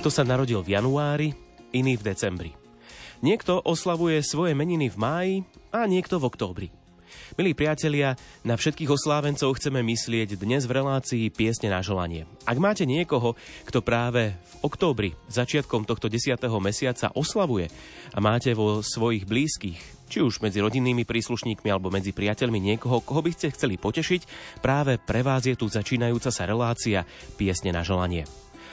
Niekto sa narodil v januári, iný v decembri. Niekto oslavuje svoje meniny v máji a niekto v októbri. Milí priatelia, na všetkých oslávencov chceme myslieť dnes v relácii Piesne na želanie. Ak máte niekoho, kto práve v októbri, začiatkom tohto 10. mesiaca oslavuje a máte vo svojich blízkych, či už medzi rodinnými príslušníkmi alebo medzi priateľmi niekoho, koho by ste chceli potešiť, práve pre vás je tu začínajúca sa relácia Piesne na želanie.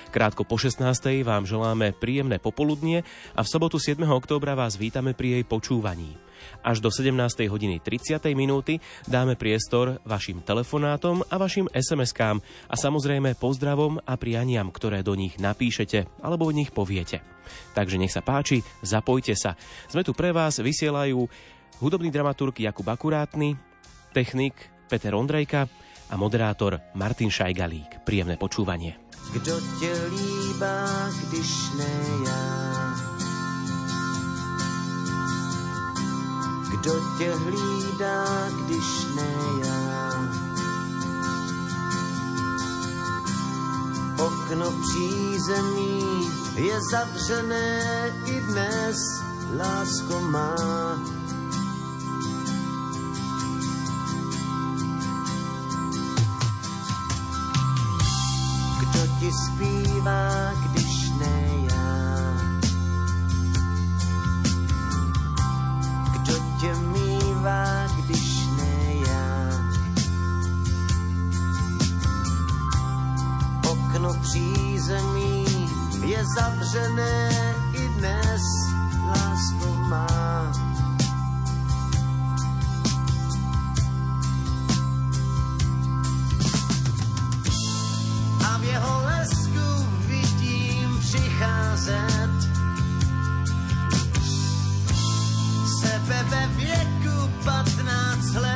Krátko po 16. vám želáme príjemné popoludnie a v sobotu 7. októbra vás vítame pri jej počúvaní. Až do 17. hodiny 30. minúty dáme priestor vašim telefonátom a vašim SMS-kám a samozrejme pozdravom a prianiam, ktoré do nich napíšete alebo o nich poviete. Takže nech sa páči, zapojte sa. Sme tu pre vás, vysielajú hudobný dramaturg Jakub Akurátny, technik Peter Ondrejka a moderátor Martin Šajgalík. Príjemné počúvanie. Kdo tě líbá, když ne já? Kdo tě hlídá, když ne já? Okno přízemí je zavřené i dnes, lásko má. Ti zpívá, když ne já. Kdo tě mývá, když ne já. Okno přízemí je zavřené i dnes, lásko má. Přicházet. Sebe ve věku patnáct let.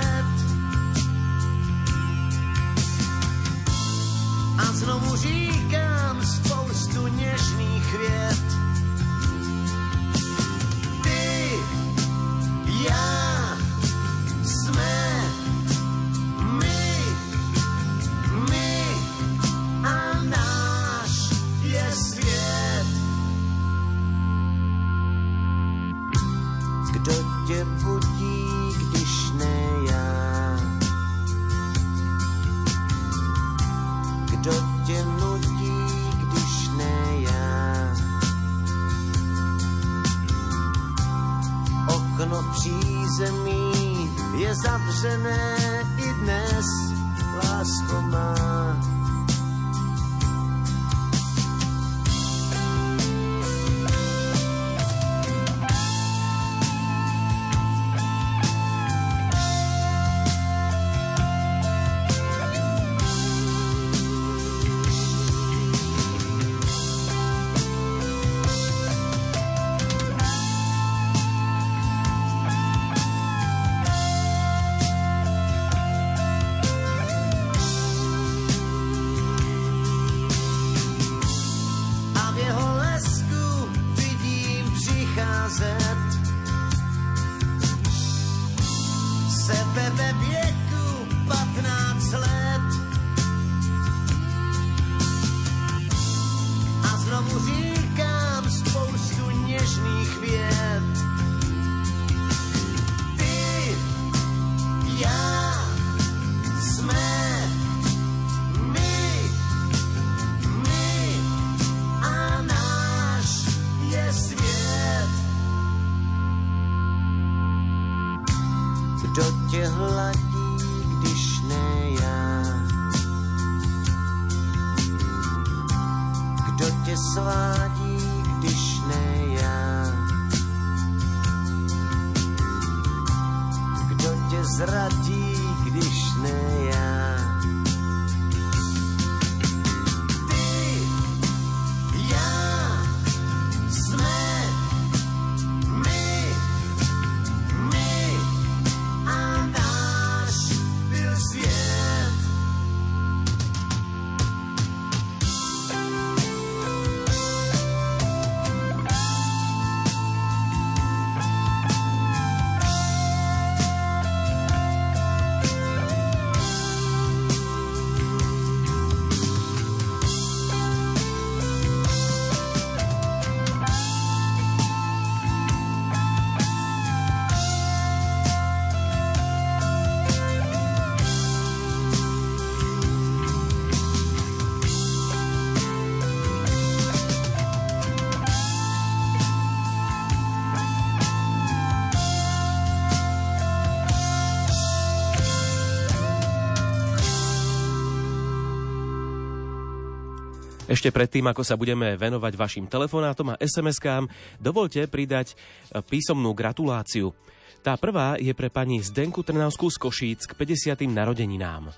Ešte predtým, ako sa budeme venovať vašim telefonátom a SMS-kám, dovolte pridať e, písomnú gratuláciu. Tá prvá je pre pani Zdenku Trnavskú z Košíc k 50. narodeninám.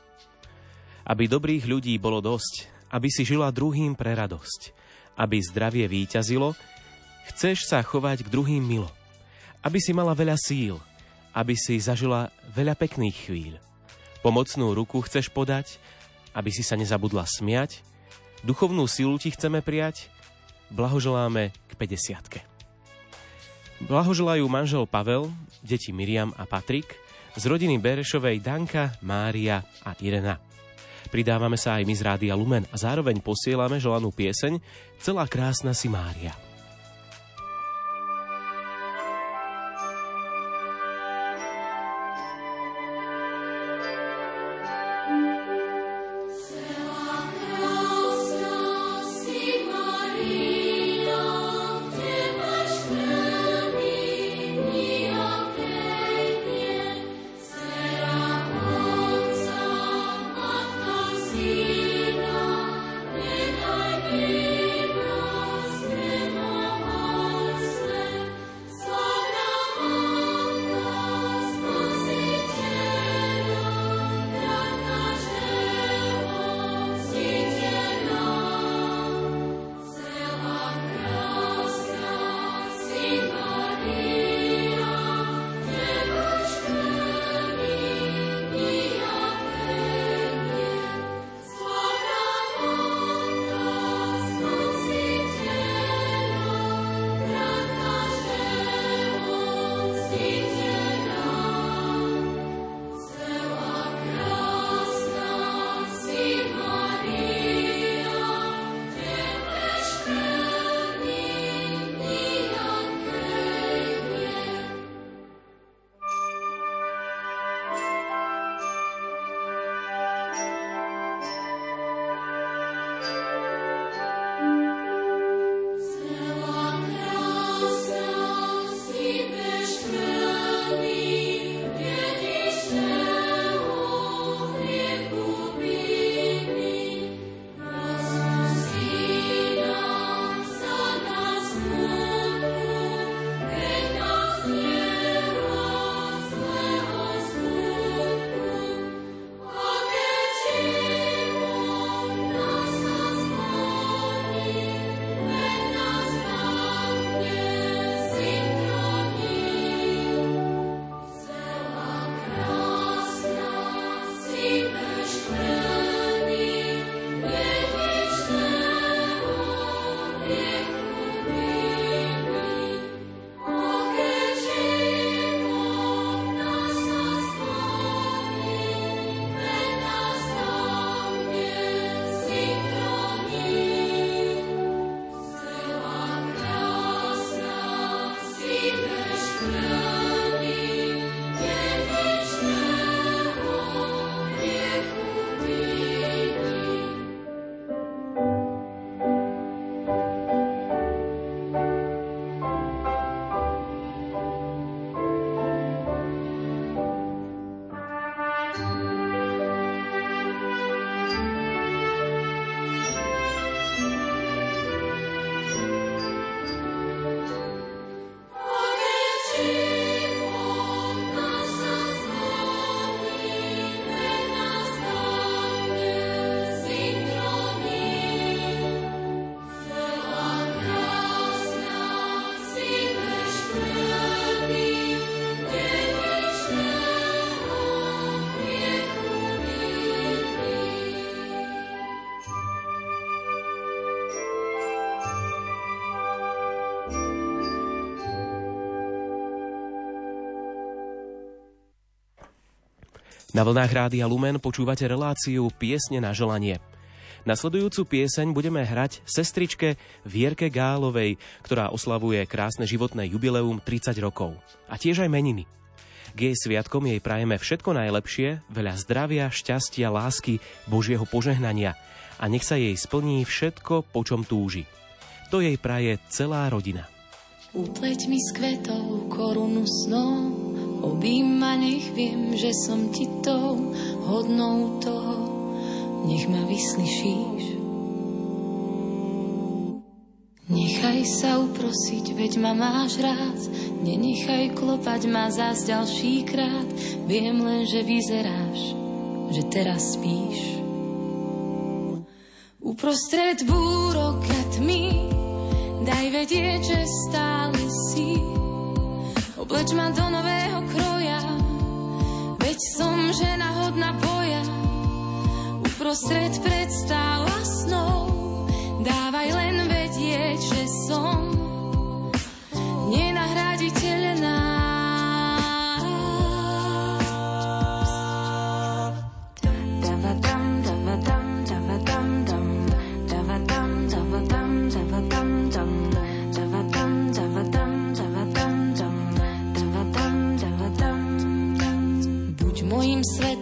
Aby dobrých ľudí bolo dosť, aby si žila druhým pre radosť, aby zdravie výťazilo, chceš sa chovať k druhým milo, aby si mala veľa síl, aby si zažila veľa pekných chvíľ. Pomocnú ruku chceš podať, aby si sa nezabudla smiať, Duchovnú silu ti chceme prijať, blahoželáme k 50 Blahoželajú manžel Pavel, deti Miriam a Patrik, z rodiny Berešovej Danka, Mária a Irena. Pridávame sa aj my z Rádia Lumen a zároveň posielame želanú pieseň Celá krásna si Mária. Na vlnách Rádia Lumen počúvate reláciu Piesne na želanie. Nasledujúcu pieseň budeme hrať sestričke Vierke Gálovej, ktorá oslavuje krásne životné jubileum 30 rokov. A tiež aj meniny. K jej sviatkom jej prajeme všetko najlepšie, veľa zdravia, šťastia, lásky, Božieho požehnania a nech sa jej splní všetko, po čom túži. To jej praje celá rodina. Upleť mi s kvetov korunu snou, Obím nech viem, že som ti tou hodnou toho, nech ma vyslyšíš. Nenechaj sa uprosiť, veď ma máš rád. Nenechaj klopať ma zás ďalší krát. Viem len, že vyzeráš, že teraz spíš. Uprostred búrok a tmy Daj vedieť, že stále si Obleč ma do nového kroja. Veď som žena hodná boja. Uprostred predstav a Dávaj len vedieť, že som Nenahraditeľná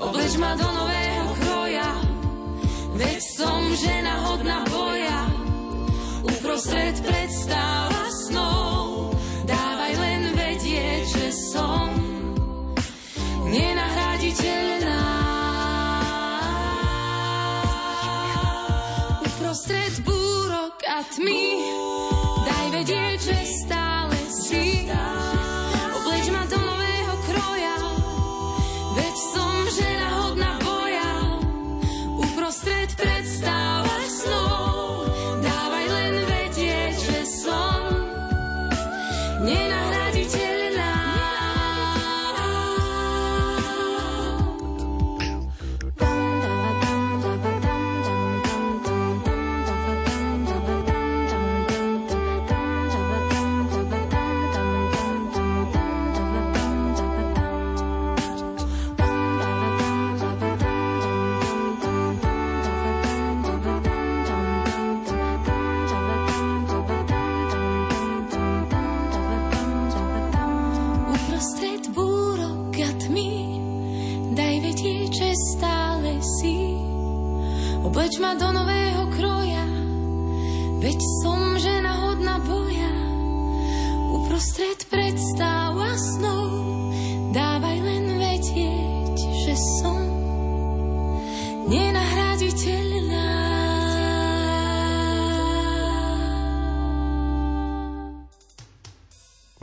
obleč ma do nového kroja, veď som žena hodná boja, uprostred predstav a snov, dávaj len vedieť, že som nenahraditeľná. Uprostred búrok a tmy, daj vedieť, že stále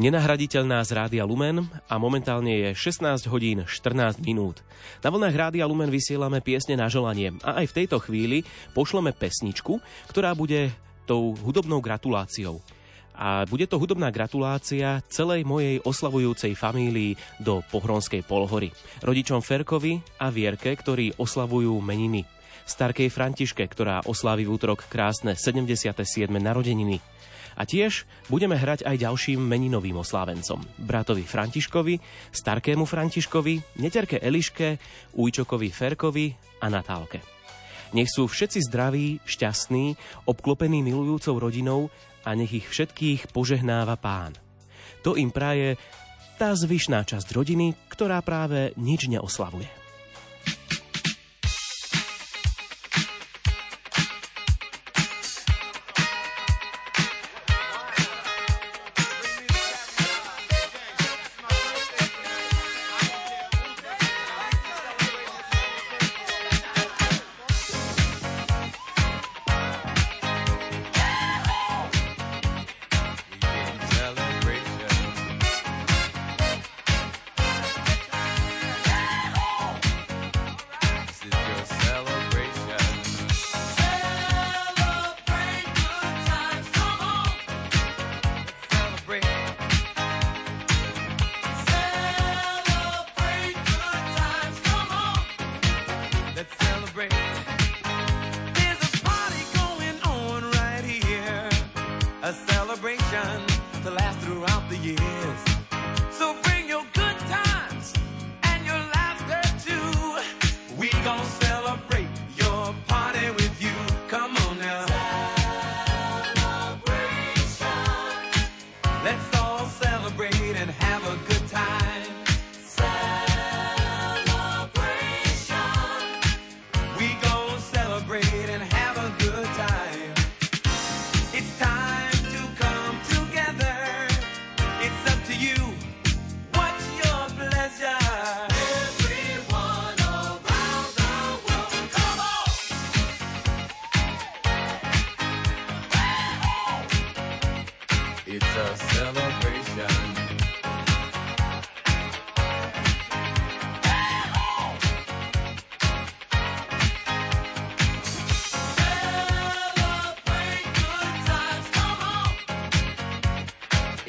Nenahraditeľná z Rádia Lumen a momentálne je 16 hodín 14 minút. Na vlnách Rádia Lumen vysielame piesne na želanie a aj v tejto chvíli pošleme pesničku, ktorá bude tou hudobnou gratuláciou. A bude to hudobná gratulácia celej mojej oslavujúcej famílii do Pohronskej polhory. Rodičom Ferkovi a Vierke, ktorí oslavujú meniny. Starkej Františke, ktorá oslaví v útorok krásne 77. narodeniny a tiež budeme hrať aj ďalším meninovým oslávencom. Bratovi Františkovi, Starkému Františkovi, Neterke Eliške, Ujčokovi Ferkovi a Natálke. Nech sú všetci zdraví, šťastní, obklopení milujúcou rodinou a nech ich všetkých požehnáva pán. To im praje tá zvyšná časť rodiny, ktorá práve nič neoslavuje.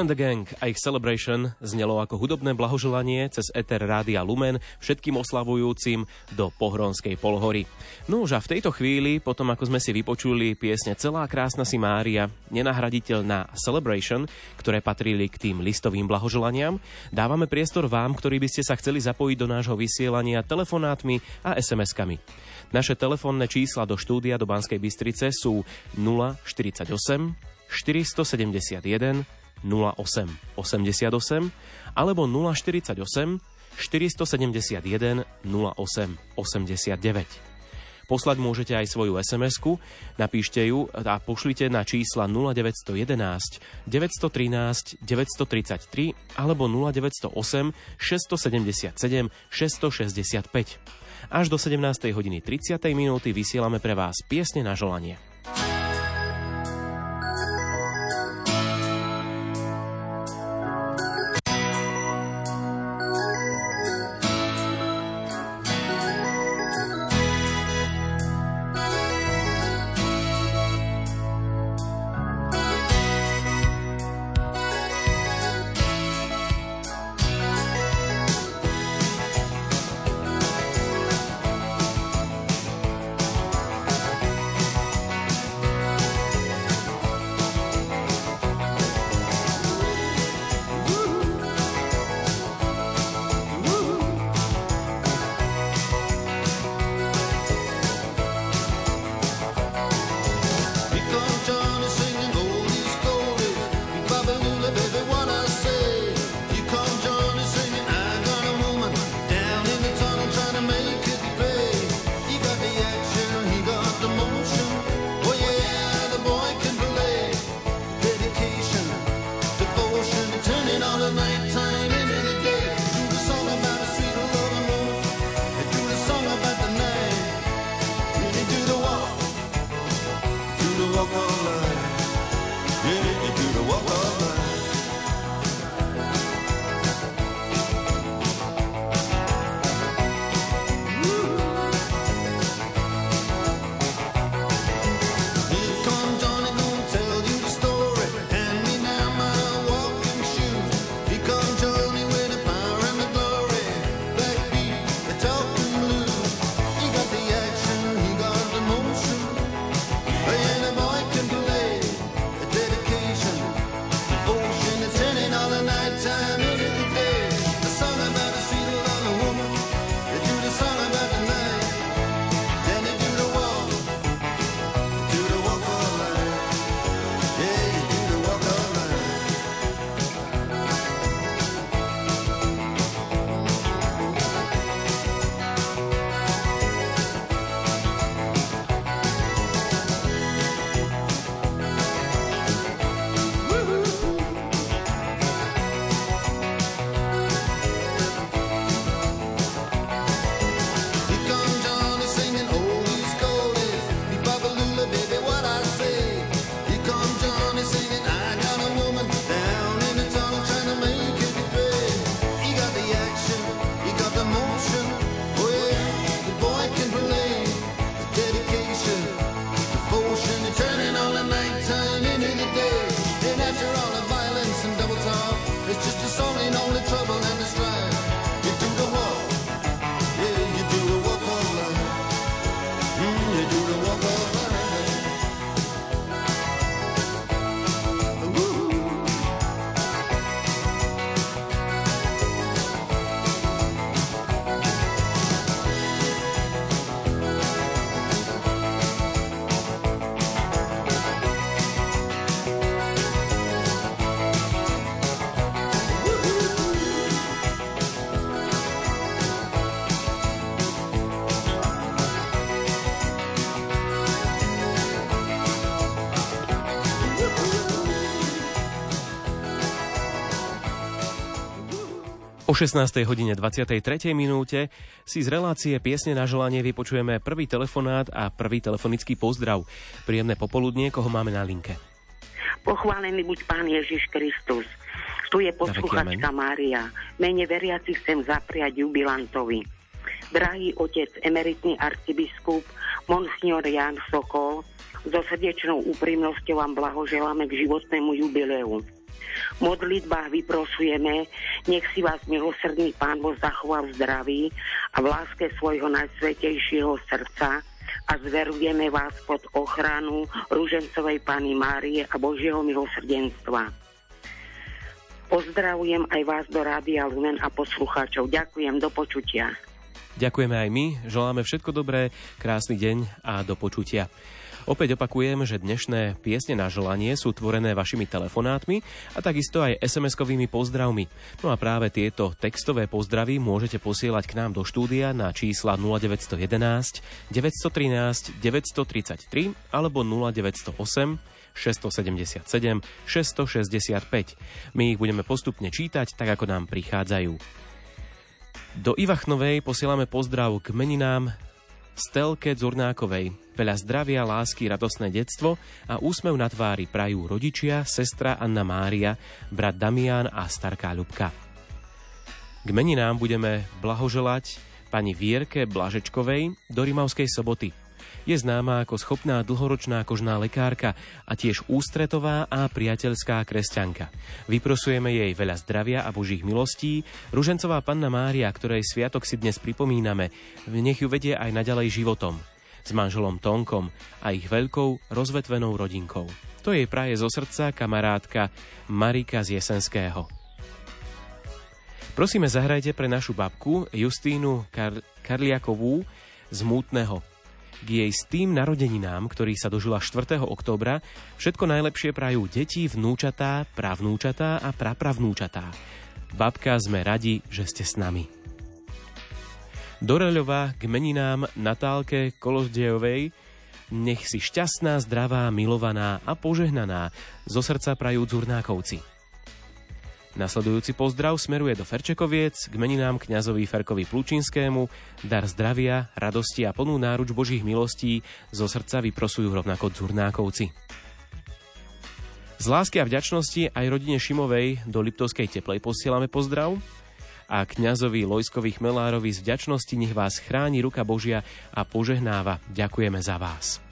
And the Gang a ich Celebration znelo ako hudobné blahoželanie cez Ether Rádia Lumen všetkým oslavujúcim do Pohronskej polhory. No už a v tejto chvíli, potom ako sme si vypočuli piesne Celá krásna si Mária, nenahraditeľná Celebration, ktoré patrili k tým listovým blahoželaniam, dávame priestor vám, ktorí by ste sa chceli zapojiť do nášho vysielania telefonátmi a SMS-kami. Naše telefónne čísla do štúdia do Banskej Bystrice sú 048 471 08 88 alebo 048 471 08 89. Poslať môžete aj svoju SMS-ku, napíšte ju a pošlite na čísla 0911 913 933 alebo 0908 677 665. Až do 17. hodiny 30. minúty vysielame pre vás piesne na želanie. 16. hodine 23. minúte si z relácie Piesne na želanie vypočujeme prvý telefonát a prvý telefonický pozdrav. Príjemné popoludnie, koho máme na linke. Pochválený buď Pán Ježiš Kristus. Tu je posluchačka Mária. Mene veriaci chcem zapriať jubilantovi. Drahý otec, emeritný arcibiskup, monsignor Jan Sokol, so srdečnou úprimnosťou vám blahoželáme k životnému jubileu modlitbách vyprosujeme, nech si vás milosrdný Pán Boh zachová v zdraví a v láske svojho najsvetejšieho srdca a zverujeme vás pod ochranu Rúžencovej Pany Márie a Božieho milosrdenstva. Pozdravujem aj vás do Rádia Lumen a poslucháčov. Ďakujem, do počutia. Ďakujeme aj my, želáme všetko dobré, krásny deň a do počutia. Opäť opakujem, že dnešné piesne na želanie sú tvorené vašimi telefonátmi a takisto aj SMS-kovými pozdravmi. No a práve tieto textové pozdravy môžete posielať k nám do štúdia na čísla 0911 913 933 alebo 0908 677 665. My ich budeme postupne čítať tak, ako nám prichádzajú. Do Ivachnovej posielame pozdrav k meninám Stelke Zurnákovej. Veľa zdravia, lásky, radosné detstvo a úsmev na tvári prajú rodičia, sestra Anna Mária, brat Damian a starká Ľubka. K meninám budeme blahoželať pani Vierke Blažečkovej do Rimavskej soboty je známa ako schopná dlhoročná kožná lekárka a tiež ústretová a priateľská kresťanka. Vyprosujeme jej veľa zdravia a božích milostí. Ružencová panna Mária, ktorej sviatok si dnes pripomíname, nech ju vedie aj naďalej životom s manželom Tonkom a ich veľkou rozvetvenou rodinkou. To jej praje zo srdca kamarátka Marika z Jesenského. Prosíme, zahrajte pre našu babku Justínu Kar- Karliakovú z Mútneho k jej s tým narodeninám, ktorý sa dožila 4. októbra, všetko najlepšie prajú deti, vnúčatá, pravnúčatá a prapravnúčatá. Babka, sme radi, že ste s nami. Doreľová k meninám Natálke Kolozdejovej nech si šťastná, zdravá, milovaná a požehnaná zo srdca prajú Zurnákovci. Nasledujúci pozdrav smeruje do Ferčekoviec k meninám kňazovi Ferkovi Plučinskému. Dar zdravia, radosti a plnú náruč Božích milostí zo srdca vyprosujú rovnako Dzurnákovci. Z lásky a vďačnosti aj rodine Šimovej do Liptovskej teplej posielame pozdrav a kňazovi Lojskovi Chmelárovi z vďačnosti nech vás chráni ruka Božia a požehnáva. Ďakujeme za vás.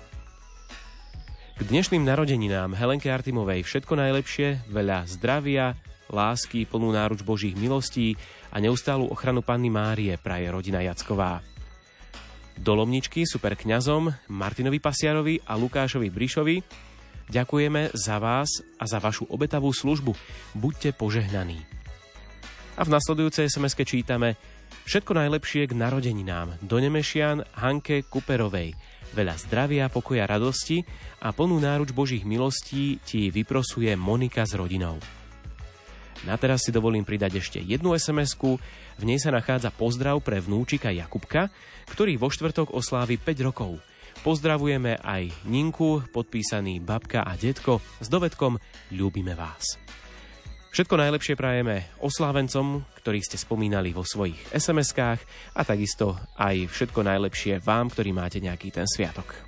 K dnešným narodeninám Helenke Artimovej všetko najlepšie, veľa zdravia, lásky, plnú náruč Božích milostí a neustálu ochranu Panny Márie praje rodina Jacková. Dolomničky super kňazom Martinovi Pasiarovi a Lukášovi Brišovi ďakujeme za vás a za vašu obetavú službu. Buďte požehnaní. A v nasledujúcej sms čítame Všetko najlepšie k narodeninám do Nemešian Hanke Kuperovej. Veľa zdravia, pokoja, radosti a plnú náruč Božích milostí ti vyprosuje Monika s rodinou. Na teraz si dovolím pridať ešte jednu sms V nej sa nachádza pozdrav pre vnúčika Jakubka, ktorý vo štvrtok oslávi 5 rokov. Pozdravujeme aj Ninku, podpísaný babka a detko s dovedkom Ľúbime vás. Všetko najlepšie prajeme oslávencom, ktorých ste spomínali vo svojich SMS-kách a takisto aj všetko najlepšie vám, ktorí máte nejaký ten sviatok.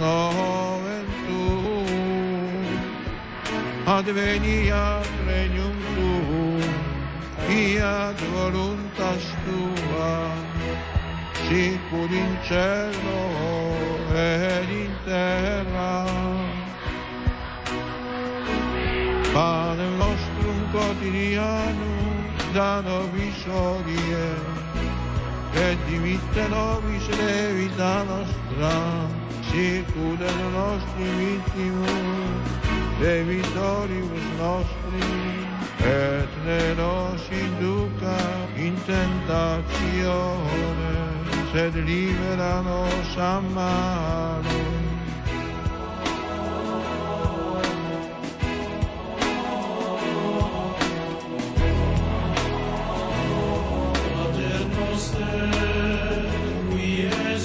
nomen tuum, adveniat regnum tuum, fiat voluntas tua, sicur in cielo ed in terra. Pane nostrum quotidianum da nobis hodie, et dimitte nobis levita nostra, sicur et nostri vittimus, debitoribus nostri, et ne nos induca in tentazione, sed libera nos a malo. Qui es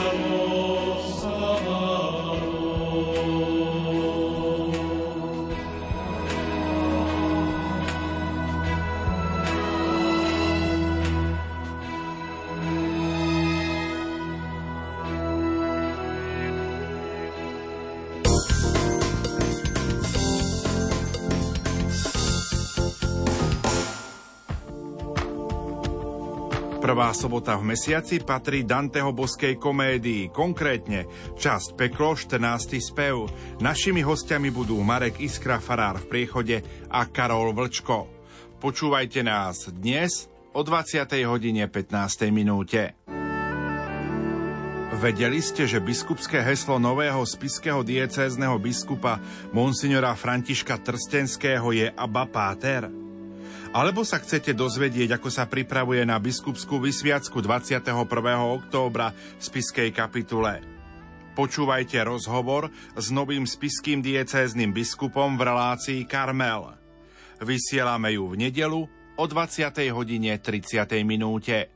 Prvá sobota v mesiaci patrí Danteho boskej komédii, konkrétne časť Peklo, 14. spev. Našimi hostiami budú Marek Iskra, farár v priechode a Karol Vlčko. Počúvajte nás dnes o 20. hodine 15. minúte. Vedeli ste, že biskupské heslo nového spiského diecézneho biskupa Monsignora Františka Trstenského je Abba Páter? Alebo sa chcete dozvedieť, ako sa pripravuje na biskupskú vysviacku 21. októbra v spiskej kapitule. Počúvajte rozhovor s novým spiským diecézným biskupom v relácii Karmel. Vysielame ju v nedelu o 20. hodine 30. minúte.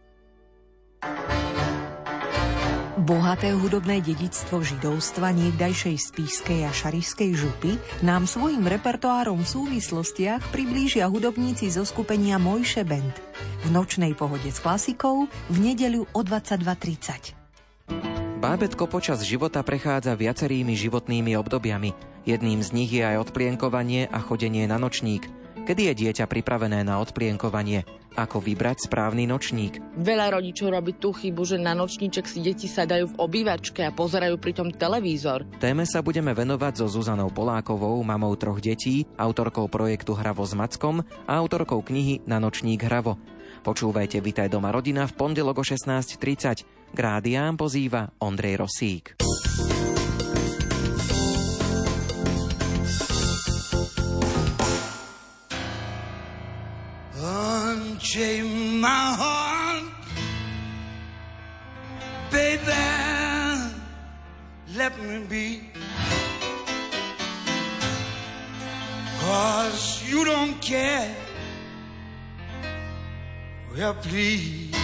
Bohaté hudobné dedictvo židovstva niekdajšej spískej a šarišskej župy nám svojim repertoárom v súvislostiach priblížia hudobníci zo skupenia Mojše Band. V nočnej pohode s klasikou v nedeľu o 22.30. Bábetko počas života prechádza viacerými životnými obdobiami. Jedným z nich je aj odplienkovanie a chodenie na nočník – Kedy je dieťa pripravené na odplienkovanie? Ako vybrať správny nočník? Veľa rodičov robí tú chybu, že na nočníček si deti sadajú v obývačke a pozerajú pritom televízor. Téme sa budeme venovať so Zuzanou Polákovou, mamou troch detí, autorkou projektu Hravo s Mackom a autorkou knihy Na nočník Hravo. Počúvajte Vitaj doma rodina v pondelok o 16.30. K rádiám pozýva Ondrej Rosík. Unchain my heart, baby. Let me be. Cause you don't care. Well, please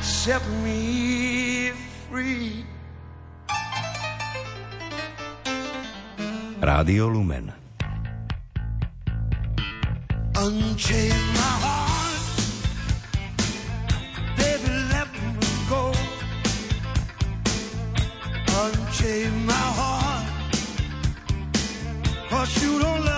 set me free. Rádio Lumen unchain my heart. Baby, let me go. Unchain my heart. Cause you don't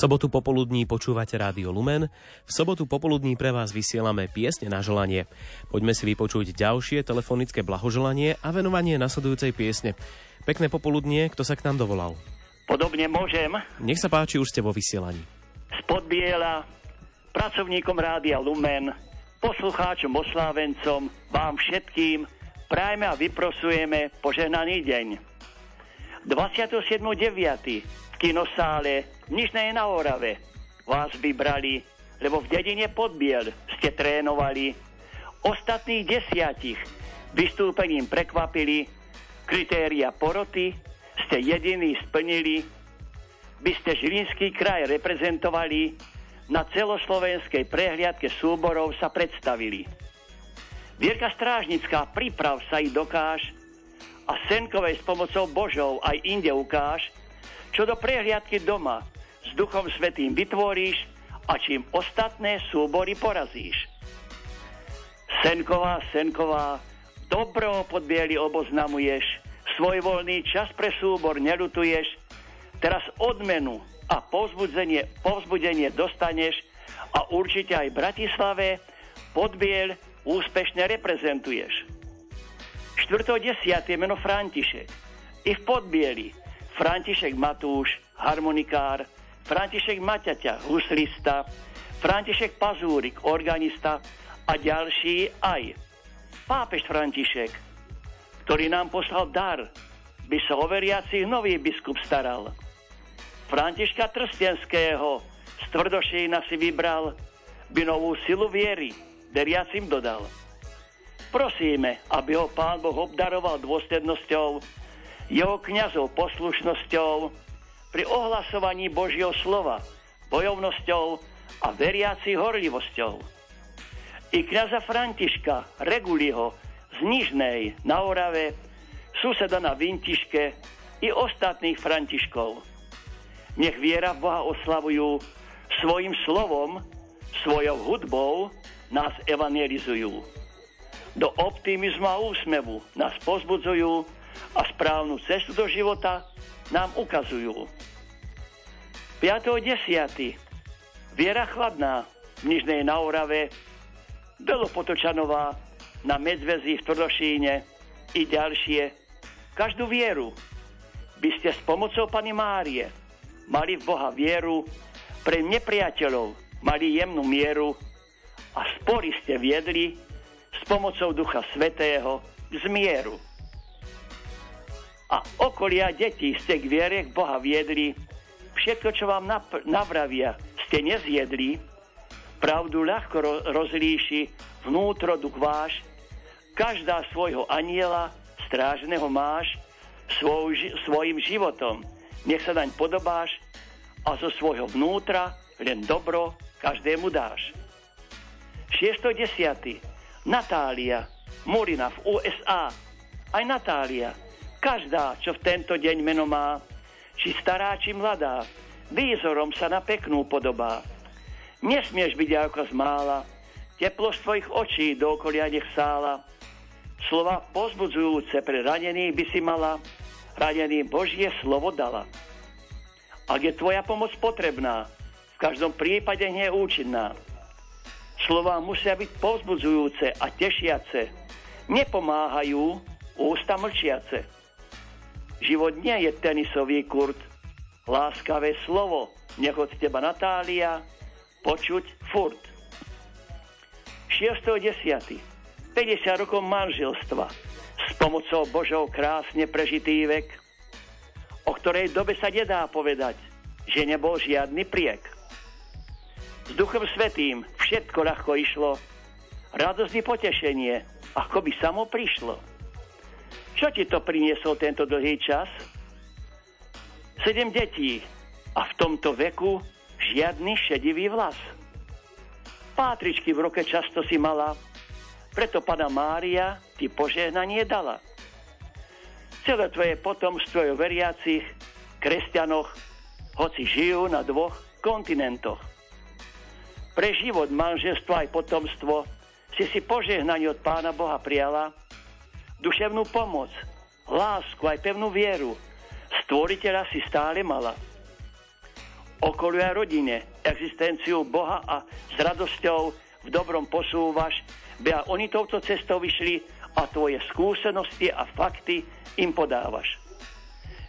sobotu popoludní počúvate Rádio Lumen. V sobotu popoludní pre vás vysielame piesne na želanie. Poďme si vypočuť ďalšie telefonické blahoželanie a venovanie nasledujúcej piesne. Pekné popoludnie, kto sa k nám dovolal? Podobne môžem. Nech sa páči, už ste vo vysielaní. Spod Biela, pracovníkom Rádia Lumen, poslucháčom, oslávencom, vám všetkým prajme a vyprosujeme požehnaný deň. 27.9 kinosále v Nižnej na Orave vás vybrali, lebo v dedine Podbiel ste trénovali. Ostatných desiatich vystúpením prekvapili, kritéria poroty ste jediný splnili, by ste Žilinský kraj reprezentovali, na celoslovenskej prehliadke súborov sa predstavili. Vierka Strážnická príprav sa i dokáž a Senkovej s pomocou Božou aj inde ukáž, čo do prehliadky doma s Duchom Svetým vytvoríš a čím ostatné súbory porazíš. Senková, Senková, dobro pod bieli oboznamuješ, svoj voľný čas pre súbor nelutuješ, teraz odmenu a povzbudenie, povzbudenie dostaneš a určite aj Bratislave podbiel úspešne reprezentuješ. 4.10. meno František. I v Podbieli František Matúš, harmonikár, František Maťaťa, huslista, František Pazúrik, organista a ďalší aj. Pápež František, ktorý nám poslal dar, by sa o veriacich nový biskup staral. Františka Trstienského z Tvrdošejna si vybral, by novú silu viery veriacim dodal. Prosíme, aby ho Pán Boh obdaroval dôslednosťou, jeho kňazov poslušnosťou, pri ohlasovaní Božieho slova, bojovnosťou a veriaci horlivosťou. I kňaza Františka Reguliho z Nižnej na Orave, suseda na Vintiške i ostatných Františkov. Nech viera v Boha oslavujú svojim slovom, svojou hudbou nás evangelizujú. Do optimizmu a úsmevu nás pozbudzujú a správnu cestu do života nám ukazujú. 5.10. Viera chladná v Nižnej na Orave, Belo Potočanová na Medzvezi v Tvrdošíne i ďalšie. Každú vieru by ste s pomocou Pany Márie mali v Boha vieru, pre nepriateľov mali jemnú mieru a spory ste viedli s pomocou Ducha Svetého k zmieru a okolia detí ste k viere Boha viedli, všetko, čo vám nap- navravia, ste nezjedli, pravdu ľahko ro- rozlíši vnútro duch váš, každá svojho aniela strážneho máš, svoj, svojim životom, nech sa daň podobáš a zo svojho vnútra len dobro každému dáš. 6.10. Natália, Murina v USA. Aj Natália, Každá, čo v tento deň meno má, či stará, či mladá, výzorom sa na peknú podobá. Nesmieš byť ako z mála, teplo z tvojich očí do okolia nech sála. Slova pozbudzujúce pre ranených by si mala, ranený Božie slovo dala. Ak je tvoja pomoc potrebná, v každom prípade nie je účinná. Slova musia byť pozbudzujúce a tešiace. Nepomáhajú ústa mlčiace. Život nie je tenisový kurt. Láskavé slovo, nech od teba Natália, počuť furt. 6.10. 50 rokov manželstva s pomocou Božou krásne prežitý vek, o ktorej dobe sa nedá povedať, že nebol žiadny priek. S Duchom Svetým všetko ľahko išlo, radosť i potešenie, ako by samo prišlo. Čo ti to priniesol tento dlhý čas? Sedem detí a v tomto veku žiadny šedivý vlas. Pátričky v roke často si mala, preto pana Mária ti požehnanie dala. Celé tvoje potomstvo je veriacich, kresťanoch, hoci žijú na dvoch kontinentoch. Pre život, manželstvo aj potomstvo si si požehnanie od Pána Boha prijala, duševnú pomoc, lásku aj pevnú vieru. Stvoriteľa si stále mala. Okoliu rodine existenciu Boha a s radosťou v dobrom posúvaš, by a oni touto cestou vyšli a tvoje skúsenosti a fakty im podávaš.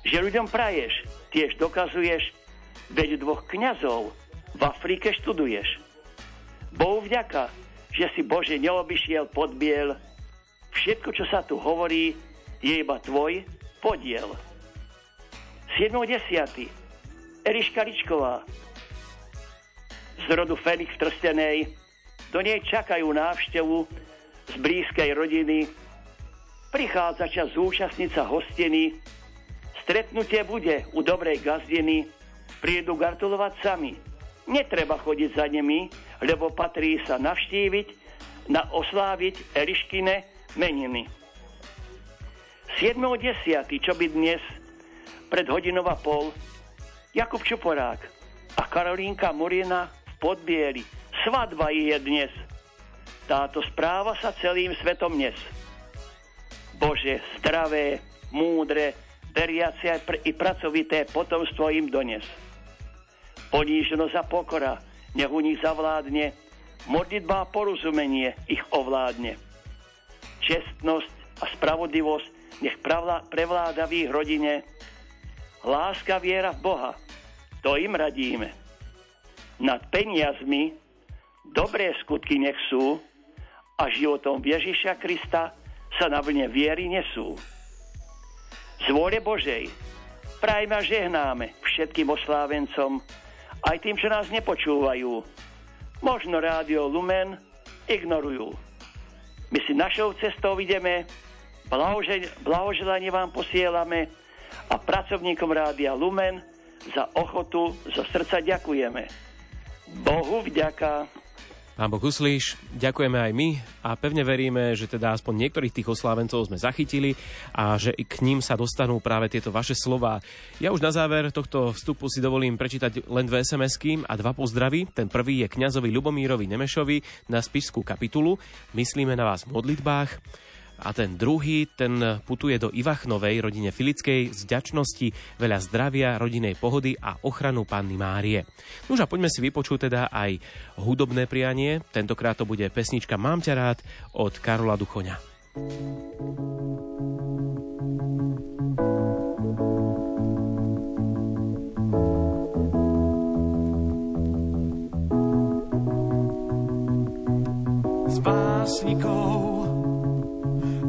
Že ľuďom praješ, tiež dokazuješ, veď dvoch kňazov v Afrike študuješ. Bohu vďaka, že si Bože neobyšiel podbiel, všetko, čo sa tu hovorí, je iba tvoj podiel. 7.10. Eriška Ličková z rodu Felix Trstenej. Do nej čakajú návštevu z blízkej rodiny. Prichádza čas zúčastniť sa hostiny. Stretnutie bude u dobrej gazdiny. Prídu gratulovať sami. Netreba chodiť za nimi, lebo patrí sa navštíviť, na osláviť Eliškine meniny. 7.10. čo by dnes pred hodinou a pol Jakub Čuporák a Karolínka Murina v Podbieli. Svadba je dnes. Táto správa sa celým svetom dnes. Bože, zdravé, múdre, veriace pr- i pracovité potomstvo im dones. Poníženosť a pokora, nech u nich zavládne, modlitba a porozumenie ich ovládne. Čestnosť a spravodlivosť nech prevláda v ich rodine, Láska, viera v Boha. To im radíme. Nad peniazmi dobré skutky nech sú a životom Ježiša Krista sa na vlne viery nesú. Z vôle Božej prajme a žehnáme všetkým oslávencom, aj tým, čo nás nepočúvajú. Možno rádio Lumen ignorujú. My si našou cestou ideme, blahoželanie vám posielame, a pracovníkom Rádia Lumen za ochotu zo srdca ďakujeme. Bohu vďaka. Pán Boh uslíš, ďakujeme aj my a pevne veríme, že teda aspoň niektorých tých oslávencov sme zachytili a že k ním sa dostanú práve tieto vaše slova. Ja už na záver tohto vstupu si dovolím prečítať len dve sms a dva pozdravy. Ten prvý je kňazovi Lubomírovi Nemešovi na spišskú kapitulu. Myslíme na vás v modlitbách a ten druhý, ten putuje do Ivachnovej, rodine Filickej, z ďačnosti, veľa zdravia, rodinej pohody a ochranu Panny Márie. Už a poďme si vypočuť teda aj hudobné prianie. Tentokrát to bude pesnička Mám ťa rád od Karola Duchoňa. S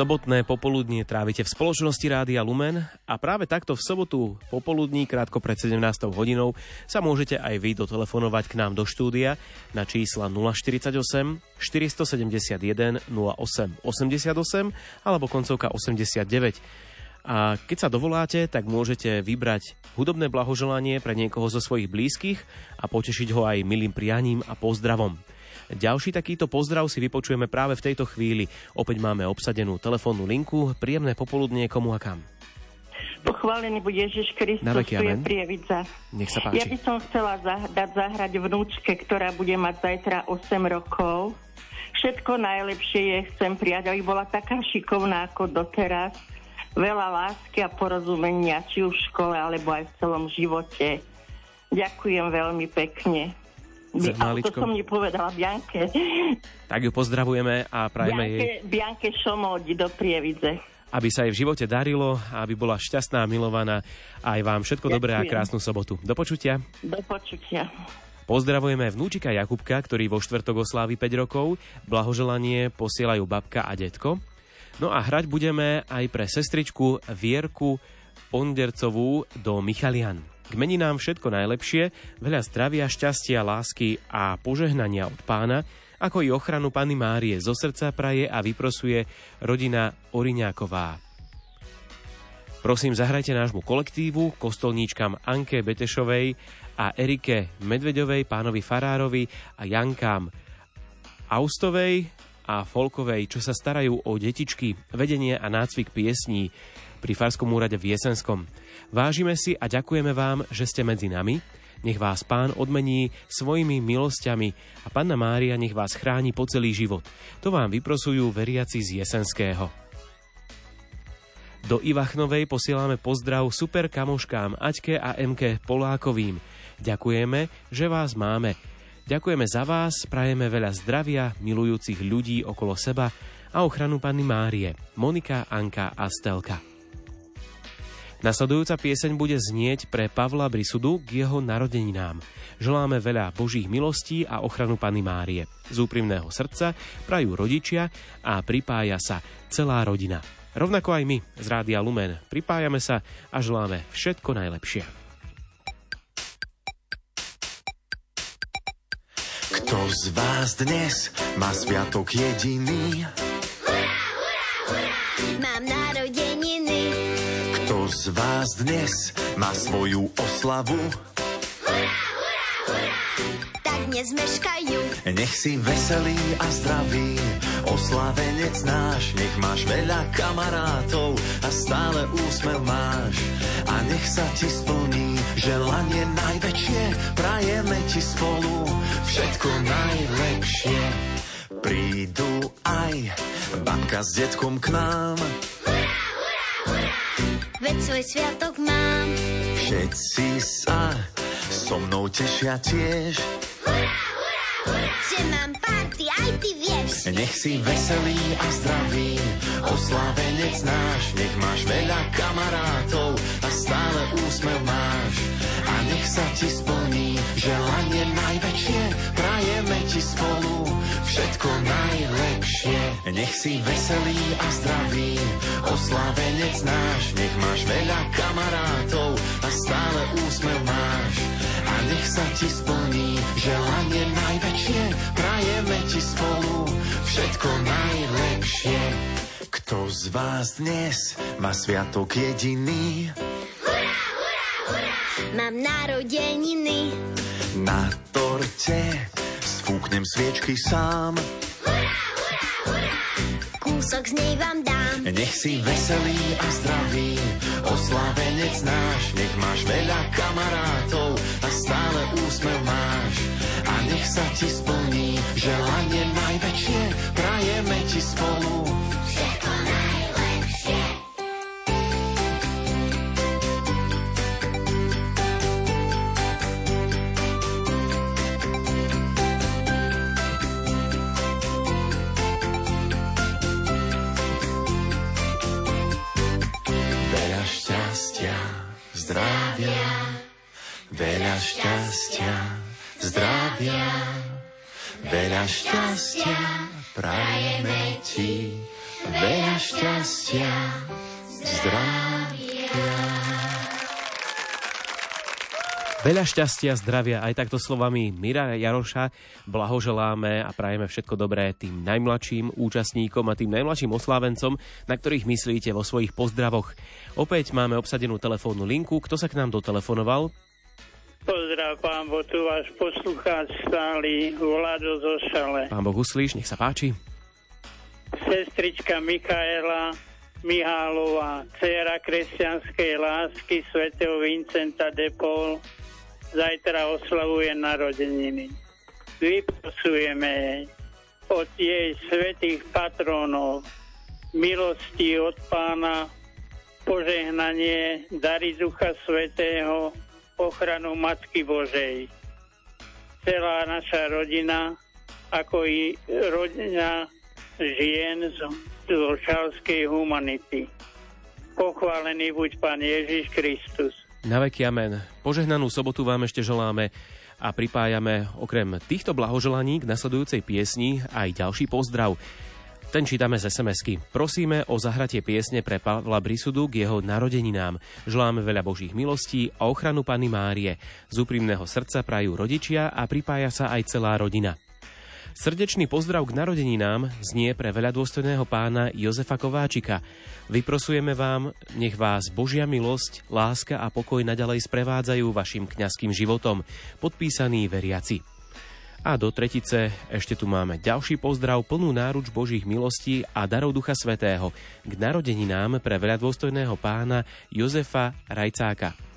Sobotné popoludnie trávite v spoločnosti Rádia Lumen a práve takto v sobotu popoludní, krátko pred 17 hodinou, sa môžete aj vy dotelefonovať k nám do štúdia na čísla 048 471 08 88 alebo koncovka 89. A keď sa dovoláte, tak môžete vybrať hudobné blahoželanie pre niekoho zo svojich blízkych a potešiť ho aj milým prianím a pozdravom. Ďalší takýto pozdrav si vypočujeme práve v tejto chvíli. Opäť máme obsadenú telefónnu linku. Príjemné popoludnie komu a kam. Pochválený bude Ježiš Kristus, tu je Prievidza. Nech sa páči. Ja by som chcela zah- dať zahrať vnúčke, ktorá bude mať zajtra 8 rokov. Všetko najlepšie je chcem prijať, aby bola taká šikovná ako doteraz. Veľa lásky a porozumenia, či už v škole, alebo aj v celom živote. Ďakujem veľmi pekne. To som nepovedala Bianke. Tak ju pozdravujeme a prajeme Bianke, jej... Bianke Šomodi do Prievidze. Aby sa jej v živote darilo, aby bola šťastná, milovaná. Aj vám všetko Ďakujem. dobré a krásnu sobotu. Do počutia. Do počutia. Pozdravujeme vnúčika Jakubka, ktorý vo štvrtok oslávi 5 rokov. Blahoželanie posielajú babka a detko. No a hrať budeme aj pre sestričku Vierku Pondercovú do Michalian. K meninám všetko najlepšie, veľa zdravia, šťastia, lásky a požehnania od pána, ako i ochranu Panny Márie zo srdca praje a vyprosuje rodina Oriňáková. Prosím, zahrajte nášmu kolektívu, kostolníčkam Anke Betešovej a Erike Medveďovej, pánovi Farárovi a Jankám Austovej a Folkovej, čo sa starajú o detičky, vedenie a nácvik piesní pri Farskom úrade v Jesenskom. Vážime si a ďakujeme vám, že ste medzi nami. Nech vás pán odmení svojimi milosťami a panna Mária nech vás chráni po celý život. To vám vyprosujú veriaci z Jesenského. Do Ivachnovej posielame pozdrav super kamoškám Aťke a Emke Polákovým. Ďakujeme, že vás máme. Ďakujeme za vás, prajeme veľa zdravia, milujúcich ľudí okolo seba a ochranu Panny Márie, Monika, Anka a Stelka. Nasledujúca pieseň bude znieť pre Pavla Brisudu k jeho narodeninám. Želáme veľa božích milostí a ochranu Panny Márie. Z úprimného srdca prajú rodičia a pripája sa celá rodina. Rovnako aj my z Rádia Lumen pripájame sa a želáme všetko najlepšie. Kto z vás dnes má sviatok jediný? Mám narodeniny. Z vás dnes má svoju oslavu? Tak nezmeškajú. Nech si veselý a zdravý, oslávenec náš, nech máš veľa kamarátov a stále úsmev máš. A nech sa ti splní želanie najväčšie, prajeme ti spolu všetko najlepšie. Prídu aj babka s detkom k nám, Veď svoj sviatok mám. všetci sa so mnou tešia tiež. Že mám party, aj ty vieš. Nech si veselý a zdravý, oslávenec náš, nech máš veľa kamarátov a stále úsmev máš. A nech sa ti splní želanie najväčšie, prajeme ti spolu všetko najlepšie. Nech si veselý a zdravý, oslávenec náš, nech máš veľa kamarátov a stále úsmev máš. A nech sa ti splní želanie najväčšie, prajeme ti spolu všetko najlepšie. Kto z vás dnes má sviatok jediný? Mám narodeniny. Na torte sfúknem sviečky sám. Kúsok z nej vám dám. Nech si veselý a zdravý, oslávenec náš, nech máš veľa kamarátov a stále úsmev máš. A nech sa ti splní želanie najväčšie, prajeme ti spolu všetko zdravia, veľa šťastia, zdravia, veľa šťastia, prajeme ti veľa šťastia, zdravia. Veľa šťastia, zdravia, aj takto slovami Mira Jaroša blahoželáme a prajeme všetko dobré tým najmladším účastníkom a tým najmladším oslávencom, na ktorých myslíte vo svojich pozdravoch. Opäť máme obsadenú telefónnu linku. Kto sa k nám dotelefonoval? Pozdrav, pán Boh, tu váš poslucháč stály, Vlado zo Šale. Pán Boh uslíš, nech sa páči. Sestrička Mikaela Mihálová, dcera kresťanskej lásky svätého Vincenta de Paul, zajtra oslavuje narodeniny. Vyprosujeme jej od jej svetých patrónov milosti od pána, požehnanie, dary Ducha Svetého, ochranu Matky Božej. Celá naša rodina, ako i rodina žien z, zo šalskej humanity. Pochválený buď Pán Ježiš Kristus. Na veky amen. Požehnanú sobotu vám ešte želáme a pripájame okrem týchto blahoželaní k nasledujúcej piesni aj ďalší pozdrav. Ten čítame z SMS-ky. Prosíme o zahratie piesne pre Pavla Brisudu k jeho narodeninám. Želáme veľa Božích milostí a ochranu Pany Márie. Z úprimného srdca prajú rodičia a pripája sa aj celá rodina. Srdečný pozdrav k narodeninám znie pre veľa dôstojného pána Jozefa Kováčika. Vyprosujeme vám, nech vás Božia milosť, láska a pokoj nadalej sprevádzajú vašim kňazským životom. Podpísaný veriaci. A do tretice ešte tu máme ďalší pozdrav plnú náruč Božích milostí a darov Ducha Svetého k narodeninám pre veľa dôstojného pána Jozefa Rajcáka.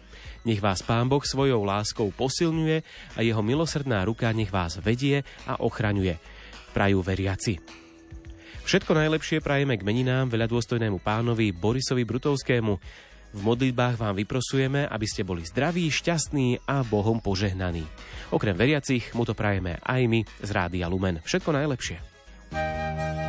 Nech vás Pán Boh svojou láskou posilňuje a jeho milosrdná ruka nech vás vedie a ochraňuje. Prajú veriaci. Všetko najlepšie prajeme k meninám veľa dôstojnému pánovi Borisovi Brutovskému. V modlitbách vám vyprosujeme, aby ste boli zdraví, šťastní a Bohom požehnaní. Okrem veriacich mu to prajeme aj my z Rádia Lumen. Všetko najlepšie. domy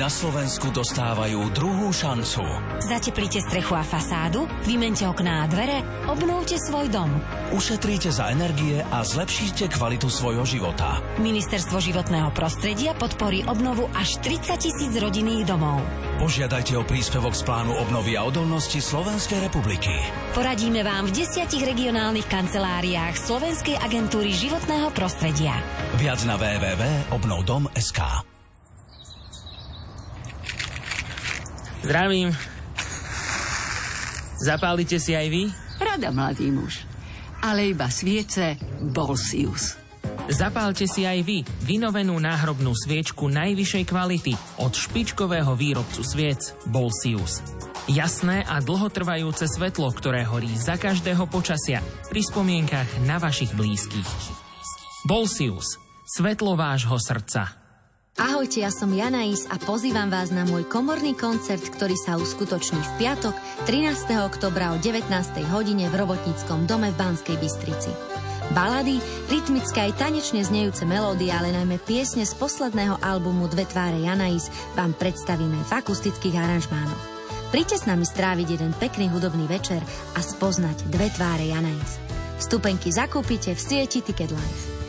na Slovensku dostávajú druhú šancu. Zateplíte strechu a fasádu? Vymente okná a dvere? Obnovte svoj dom. Ušetríte za energie a zlepšíte kvalitu svojho života. Ministerstvo životného prostredia podporí obnovu až 30 tisíc rodinných domov. Požiadajte o príspevok z plánu obnovy a odolnosti Slovenskej republiky. Poradíme vám v desiatich regionálnych kanceláriách Slovenskej agentúry životného prostredia. Viac na www.obnovdom.sk Zdravím. Zapálite si aj vy? Rada, mladý muž. Ale iba sviece Bolsius. Zapálte si aj vy vynovenú náhrobnú sviečku najvyššej kvality od špičkového výrobcu sviec Bolsius. Jasné a dlhotrvajúce svetlo, ktoré horí za každého počasia pri spomienkach na vašich blízkych. Bolsius. Svetlo vášho srdca. Ahojte, ja som Janais a pozývam vás na môj komorný koncert, ktorý sa uskutoční v piatok 13. oktobra o 19. hodine v Robotníckom dome v Banskej Bystrici. Balady, rytmické aj tanečne znejúce melódie, ale najmä piesne z posledného albumu Dve tváre Janais vám predstavíme v akustických aranžmánoch. Príďte s nami stráviť jeden pekný hudobný večer a spoznať Dve tváre Janais. Vstupenky zakúpite v sieti Ticket Life.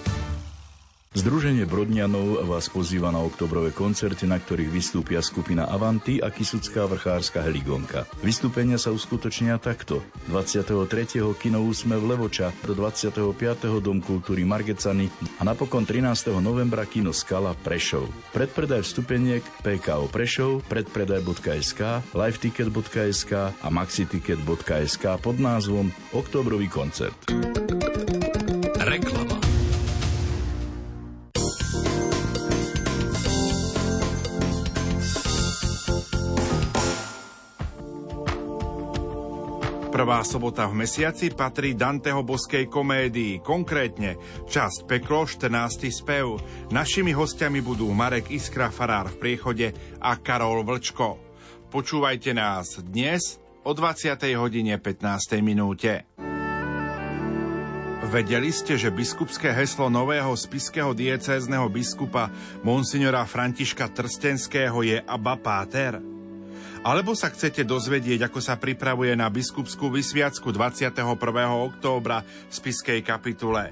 Združenie Brodňanov vás pozýva na oktobrové koncerty, na ktorých vystúpia skupina Avanty a Kisucká vrchárska heligonka. Vystúpenia sa uskutočnia takto. 23. kino Úsme v Levoča, do 25. Dom kultúry Margecany a napokon 13. novembra kino Skala Prešov. Predpredaj vstupeniek PKO Prešov, predpredaj.sk, liveticket.sk a maxiticket.sk pod názvom Oktobrový koncert. Prvá sobota v mesiaci patrí Danteho boskej komédii, konkrétne časť Peklo, 14. spev. Našimi hostiami budú Marek Iskra, farár v priechode a Karol Vlčko. Počúvajte nás dnes o 20. hodine 15. minúte. Vedeli ste, že biskupské heslo nového spiského diecézneho biskupa monsignora Františka Trstenského je Abba Páter? Alebo sa chcete dozvedieť, ako sa pripravuje na biskupskú vysviacku 21. októbra v spiskej kapitule.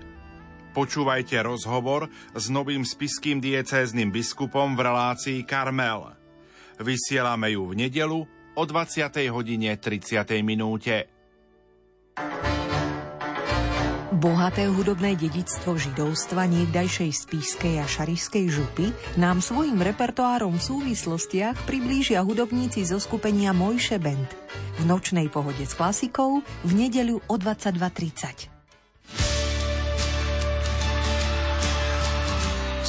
Počúvajte rozhovor s novým spiským diecézným biskupom v relácii Karmel. Vysielame ju v nedelu o 20. hodine 30. minúte. Bohaté hudobné dedictvo židovstva niekdajšej spískej a šarišskej župy nám svojim repertoárom v súvislostiach priblížia hudobníci zo skupenia Mojše Band. V nočnej pohode s klasikou v nedeľu o 22.30.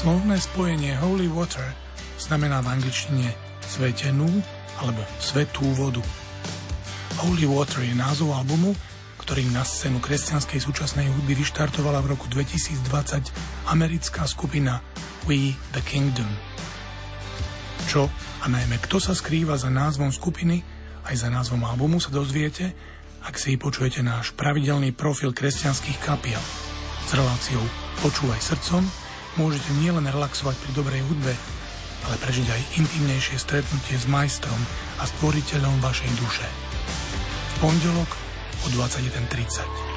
Slovné spojenie Holy Water znamená v angličtine svetenú alebo svetú vodu. Holy Water je názov albumu, ktorým na scénu kresťanskej súčasnej hudby vyštartovala v roku 2020 americká skupina We the Kingdom. Čo a najmä kto sa skrýva za názvom skupiny aj za názvom albumu sa dozviete, ak si počujete náš pravidelný profil kresťanských kapiel. S reláciou Počúvaj srdcom môžete nielen relaxovať pri dobrej hudbe, ale prežiť aj intimnejšie stretnutie s majstrom a stvoriteľom vašej duše. V pondelok o 21.30.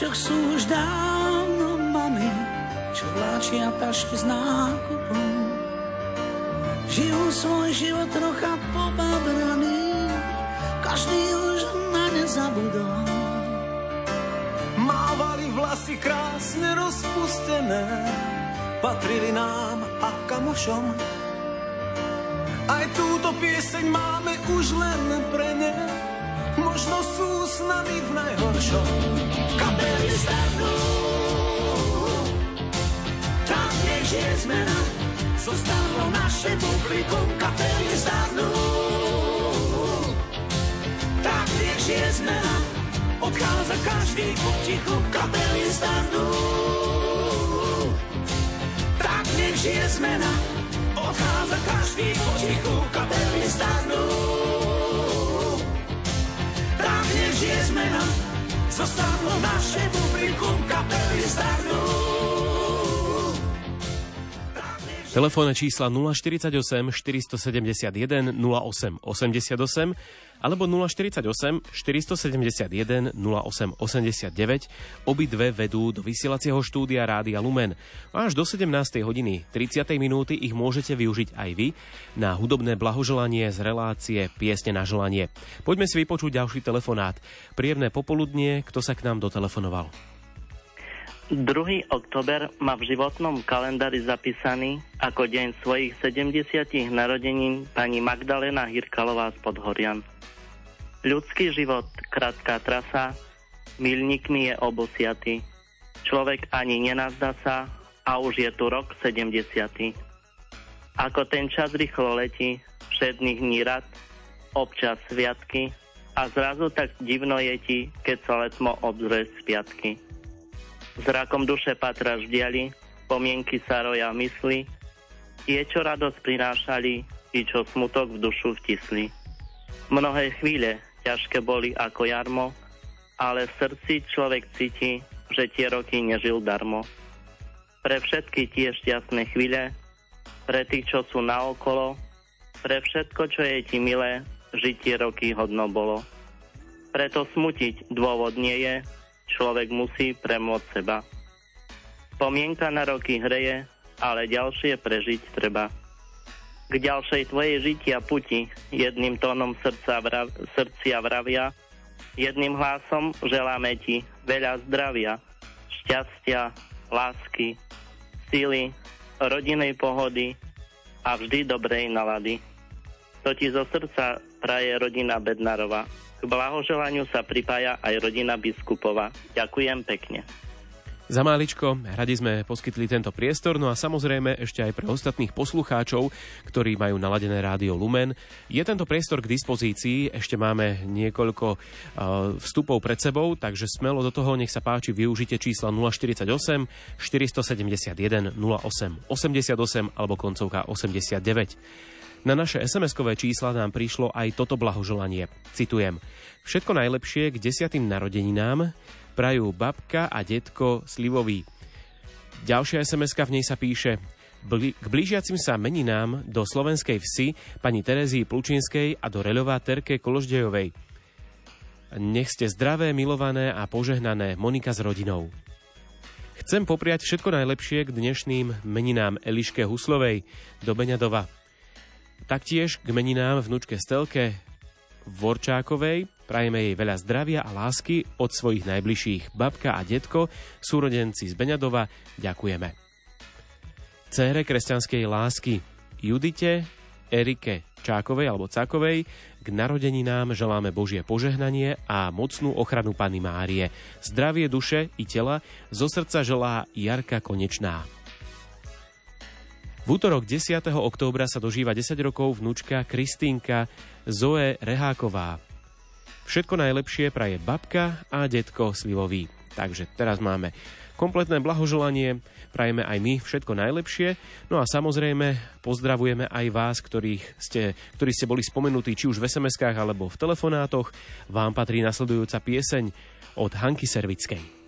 spolužiačok sú už dávno mami, čo vláčia tašky s nákupom. Žijú svoj život trocha pobabraný, každý už na ne zabudol. Mávali vlasy krásne rozpustené, patrili nám a kamošom. Aj túto pieseň máme už len pre ne, možno sú s nami v najhoršom. Kapely starnú, tam nech žije zmena, zostalo naše publikum. Kapely starnú, tak nech žije zmena, odchádza každý potichu. Kapely starnú, tak nech žije zmena, odchádza každý potichu. Kapely starnú, žije zmena, zostalo naše publikum, kapely starnú. Telefónne čísla 048 471 08 88 alebo 048 471 08 89. Obidve vedú do vysielacieho štúdia Rádia Lumen. Až do 17. hodiny 30. minúty ich môžete využiť aj vy na hudobné blahoželanie z relácie Piesne na želanie. Poďme si vypočuť ďalší telefonát. Príjemné popoludnie, kto sa k nám dotelefonoval. 2. oktober má v životnom kalendári zapísaný ako deň svojich 70 narodenín pani Magdalena Hirkalová z Podhorian. Ľudský život, krátka trasa, milníkmi je obosiatý. Človek ani nenazdá sa a už je tu rok 70. Ako ten čas rýchlo letí, všedných dní rad, občas sviatky a zrazu tak divno je ti, keď sa letmo obzrie z piatky. Zrakom duše patraš v diali, pomienky sa roja mysli, tie, čo radosť prinášali, i čo smutok v dušu vtisli. Mnohé chvíle ťažké boli ako jarmo, ale v srdci človek cíti, že tie roky nežil darmo. Pre všetky tie šťastné chvíle, pre tých, čo sú naokolo, pre všetko, čo je ti milé, žiť tie roky hodno bolo. Preto smutiť dôvod nie je, človek musí premôcť seba. Spomienka na roky hreje, ale ďalšie prežiť treba. K ďalšej tvojej žitia puti jedným tónom srdca vrav, srdcia vravia, jedným hlasom želáme ti veľa zdravia, šťastia, lásky, síly, rodinej pohody a vždy dobrej nalady. To ti zo srdca praje rodina Bednarova. K blahoželaniu sa pripája aj rodina biskupova. Ďakujem pekne. Za máličko radi sme poskytli tento priestor, no a samozrejme ešte aj pre ostatných poslucháčov, ktorí majú naladené rádio Lumen. Je tento priestor k dispozícii, ešte máme niekoľko uh, vstupov pred sebou, takže smelo do toho, nech sa páči, využite čísla 048 471 08 88 alebo koncovka 89. Na naše SMS-kové čísla nám prišlo aj toto blahoželanie. Citujem. Všetko najlepšie k desiatým narodeninám prajú babka a detko Slivový. Ďalšia sms v nej sa píše k blížiacim sa meninám do slovenskej vsi pani Terezii Plučinskej a do Reľová Terke Koloždejovej. Nech ste zdravé, milované a požehnané Monika s rodinou. Chcem popriať všetko najlepšie k dnešným meninám Eliške Huslovej do Beňadova. Taktiež k meninám vnúčke Stelke Vorčákovej prajeme jej veľa zdravia a lásky od svojich najbližších babka a detko, súrodenci z Beňadova, ďakujeme. Cére kresťanskej lásky Judite, Erike Čákovej alebo Cakovej k narodeninám želáme Božie požehnanie a mocnú ochranu Pany Márie. Zdravie duše i tela zo srdca želá Jarka Konečná. V útorok 10. októbra sa dožíva 10 rokov vnúčka Kristínka Zoe Reháková. Všetko najlepšie praje babka a detko Slivový. Takže teraz máme kompletné blahoželanie, prajeme aj my všetko najlepšie. No a samozrejme pozdravujeme aj vás, ktorých ste, ktorí ste boli spomenutí či už v sms alebo v telefonátoch. Vám patrí nasledujúca pieseň od Hanky Servickej.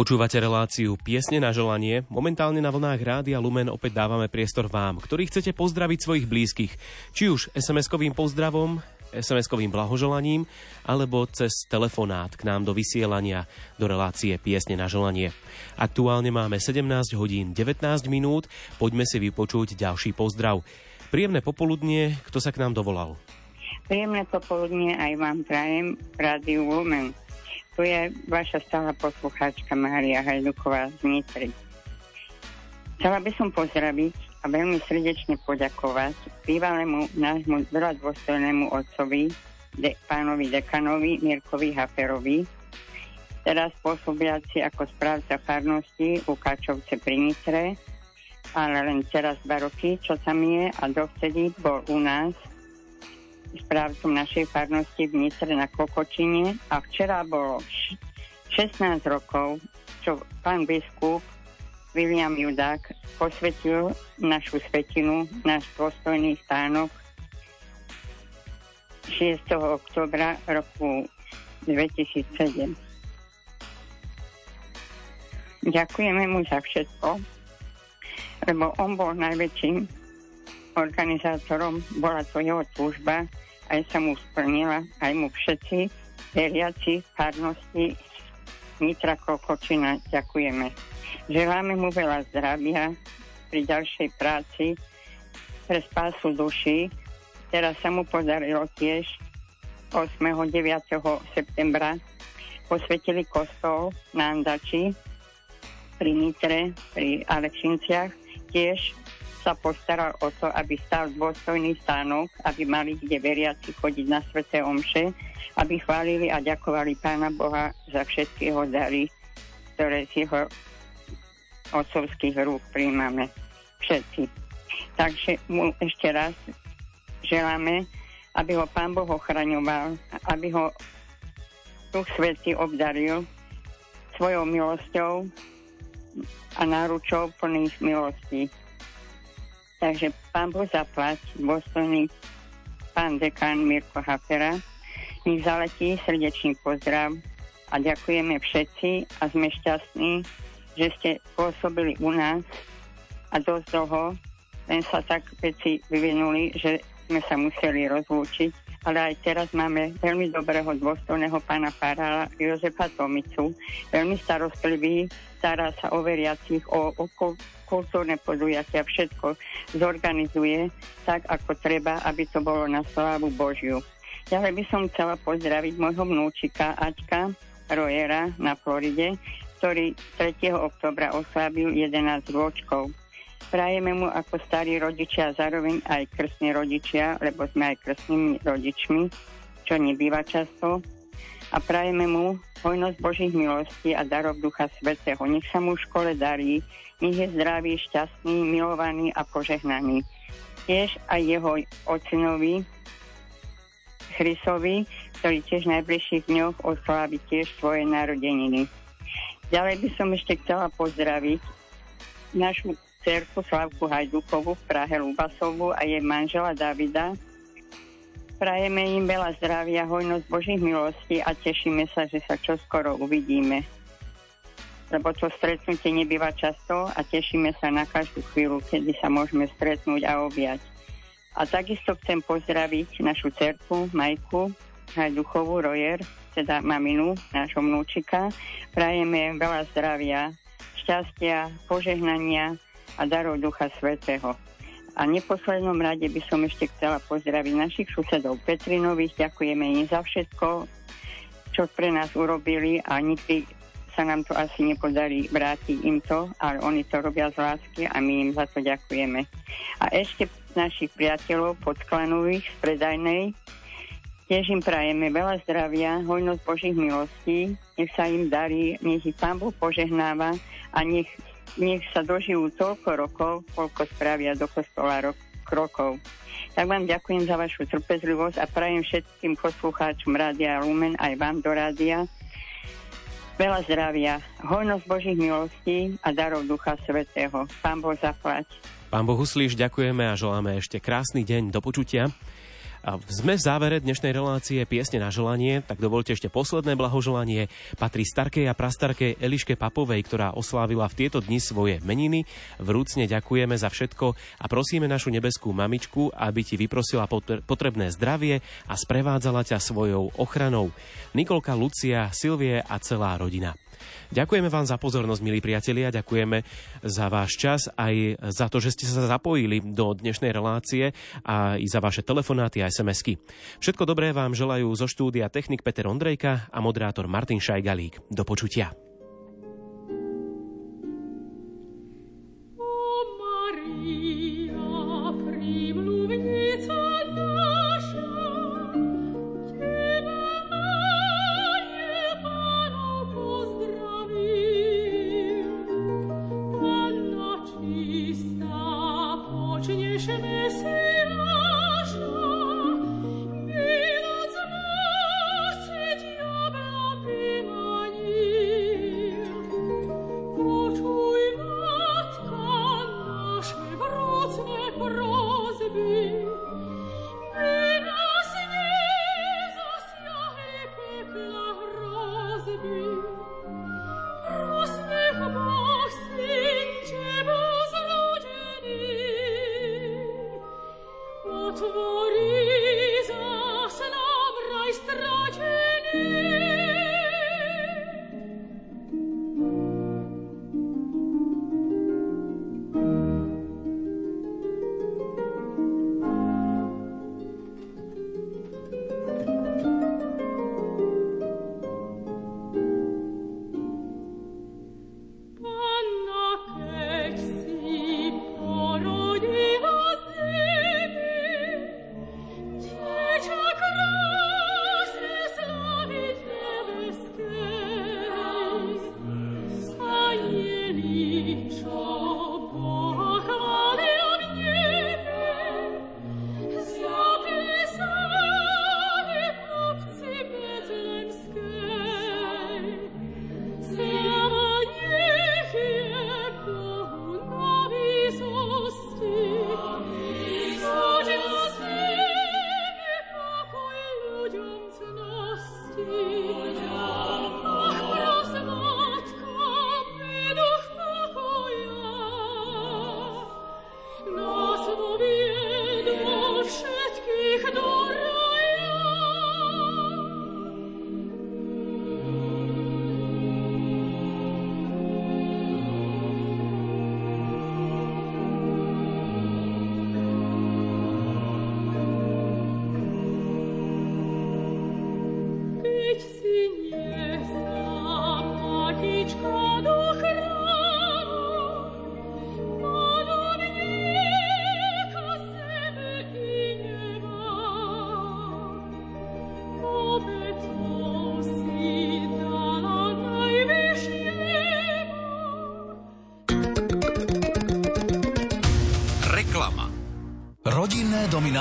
Počúvate reláciu Piesne na želanie. Momentálne na vlnách Rádia Lumen opäť dávame priestor vám, ktorí chcete pozdraviť svojich blízkych. Či už SMS-kovým pozdravom, SMS-kovým blahoželaním, alebo cez telefonát k nám do vysielania do relácie Piesne na želanie. Aktuálne máme 17 hodín 19 minút, poďme si vypočuť ďalší pozdrav. Príjemné popoludnie, kto sa k nám dovolal? Príjemné popoludnie aj vám prajem Rádiu Lumen. Tu je vaša stála poslucháčka Mária Hajduková z Nitry. Chcela by som pozdraviť a veľmi srdečne poďakovať bývalému nášmu veľa dôstojnému otcovi, de, pánovi dekanovi Mirkovi Haferovi, teraz pôsobiaci ako správca farnosti u Kačovce pri Nitre, ale len teraz dva roky, čo tam je a dovtedy bol u nás správcom našej farnosti v Nitre na Kokočine a včera bolo 16 rokov, čo pán biskup William Judák posvetil našu svetinu, náš dôstojný stánok 6. oktobra roku 2007. Ďakujeme mu za všetko, lebo on bol najväčším organizátorom, bola to jeho túžba aj sa mu splnila, aj mu všetci veriaci farnosti Nitra Kokočina ďakujeme. Želáme mu veľa zdravia pri ďalšej práci pre spásu duši. Teraz sa mu podarilo tiež 8. 9. septembra posvetili kostol na Andači pri Nitre, pri Alečinciach. Tiež sa postaral o to, aby stal dôstojný stánok, aby mali kde veriaci chodiť na sveté omše, aby chválili a ďakovali Pána Boha za všetky jeho dary, ktoré z jeho otcovských rúk príjmame všetci. Takže mu ešte raz želáme, aby ho Pán Boh ochraňoval, aby ho Duch Svetý obdaril svojou milosťou a náručou plných milostí. Takže pán Boh zaplať, dôstojný pán dekán Mirko Hafera, nech zaletí srdečný pozdrav a ďakujeme všetci a sme šťastní, že ste pôsobili u nás a dosť dlho, len sa tak veci vyvinuli, že sme sa museli rozlúčiť. Ale aj teraz máme veľmi dobrého dôstojného pána farára Jozefa Tomicu, veľmi starostlivý, stará sa o veriacich, o, o kultúrne podujatia, všetko zorganizuje tak, ako treba, aby to bolo na slávu Božiu. Ďalej by som chcela pozdraviť môjho vnúčika Aťka Rojera na Floride, ktorý 3. oktobra oslávil 11 ročkov. Prajeme mu ako starí rodičia a zároveň aj krstní rodičia, lebo sme aj krstnými rodičmi, čo nebýva často. A prajeme mu hojnosť Božích milostí a darov Ducha Svetého. Nech sa mu v škole darí, nech je zdravý, šťastný, milovaný a požehnaný. Tiež aj jeho ocinovi Chrisovi, ktorý tiež v najbližších dňoch oslávi tiež svoje narodeniny. Ďalej by som ešte chcela pozdraviť našu cerku Slavku Hajdukovú v Prahe Lubasovu a jej manžela Davida. Prajeme im veľa zdravia, hojnosť Božích milostí a tešíme sa, že sa čoskoro uvidíme. Lebo to stretnutie nebýva často a tešíme sa na každú chvíľu, kedy sa môžeme stretnúť a objať. A takisto chcem pozdraviť našu cerku Majku Hajduchovú Rojer, teda maminu, nášho vnúčika. Prajeme veľa zdravia, šťastia, požehnania, a darov Ducha Svetého. A neposlednom rade by som ešte chcela pozdraviť našich susedov Petrinových. Ďakujeme im za všetko, čo pre nás urobili a nikdy sa nám to asi nepodarí vrátiť im to, ale oni to robia z lásky a my im za to ďakujeme. A ešte našich priateľov podklanových z predajnej, tiež im prajeme veľa zdravia, hojnosť Božích milostí, nech sa im darí, nech ich Pán Boh požehnáva a nech nech sa dožijú toľko rokov, koľko spravia do kostola rok, krokov. Tak vám ďakujem za vašu trpezlivosť a prajem všetkým poslucháčom Rádia Lumen aj vám do rádia veľa zdravia, hojnosť Božích milostí a darov Ducha Svetého. Pán Boh zaplať. Pán Boh Huslíš, ďakujeme a želáme ešte krásny deň do počutia. A sme v závere dnešnej relácie piesne na želanie, tak dovolte ešte posledné blahoželanie. Patrí starkej a prastarkej Eliške Papovej, ktorá oslávila v tieto dni svoje meniny. Vrúcne ďakujeme za všetko a prosíme našu nebeskú mamičku, aby ti vyprosila potrebné zdravie a sprevádzala ťa svojou ochranou. Nikolka, Lucia, Silvie a celá rodina. Ďakujeme vám za pozornosť, milí priatelia, ďakujeme za váš čas aj za to, že ste sa zapojili do dnešnej relácie a i za vaše telefonáty a SMS-ky. Všetko dobré vám želajú zo štúdia technik Peter Ondrejka a moderátor Martin Šajgalík. Do počutia. O Maria,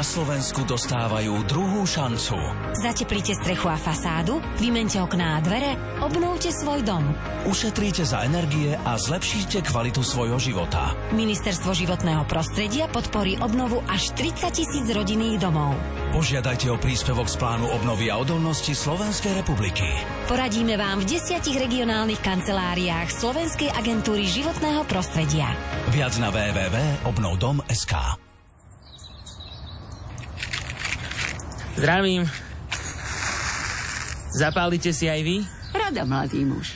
Slovensku dostávajú druhú šancu. Zateplite strechu a fasádu, vymente okná a dvere, obnovte svoj dom. Ušetríte za energie a zlepšíte kvalitu svojho života. Ministerstvo životného prostredia podporí obnovu až 30 tisíc rodinných domov. Požiadajte o príspevok z plánu obnovy a odolnosti Slovenskej republiky. Poradíme vám v desiatich regionálnych kanceláriách Slovenskej agentúry životného prostredia. Viac na www.obnovdom.sk Zdravím. Zapálite si aj vy? Rada, mladý muž.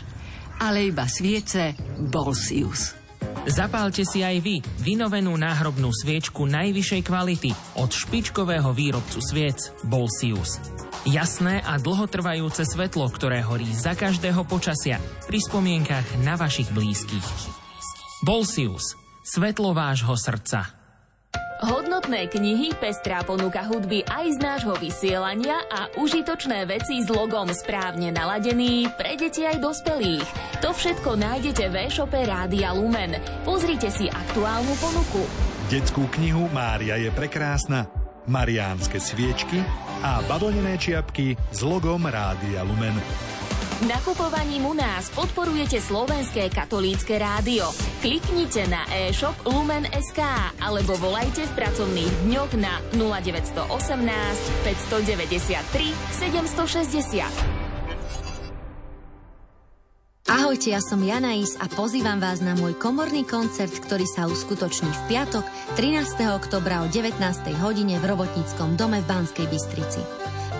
Ale iba sviece Bolsius. Zapálte si aj vy vynovenú náhrobnú sviečku najvyššej kvality od špičkového výrobcu sviec Bolsius. Jasné a dlhotrvajúce svetlo, ktoré horí za každého počasia pri spomienkach na vašich blízkych. Bolsius. Svetlo vášho srdca. Hodnotné knihy, pestrá ponuka hudby aj z nášho vysielania a užitočné veci s logom správne naladený pre deti aj dospelých. To všetko nájdete v e-shope Rádia Lumen. Pozrite si aktuálnu ponuku. Detskú knihu Mária je prekrásna, mariánske sviečky a bavlnené čiapky s logom Rádia Lumen. Nakupovaním u nás podporujete Slovenské katolícke rádio. Kliknite na e-shop Lumen.sk alebo volajte v pracovných dňoch na 0918 593 760. Ahojte, ja som Janais a pozývam vás na môj komorný koncert, ktorý sa uskutoční v piatok 13. oktobra o 19. hodine v Robotníckom dome v Banskej Bystrici.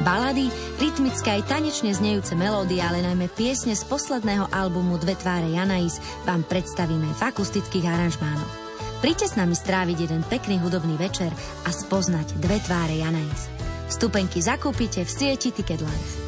Balady, rytmické aj tanečne znejúce melódie, ale najmä piesne z posledného albumu Dve tváre Janais vám predstavíme v akustických aranžmánoch. Príďte s nami stráviť jeden pekný hudobný večer a spoznať Dve tváre Janais. Vstupenky zakúpite v sieti Ticketlife.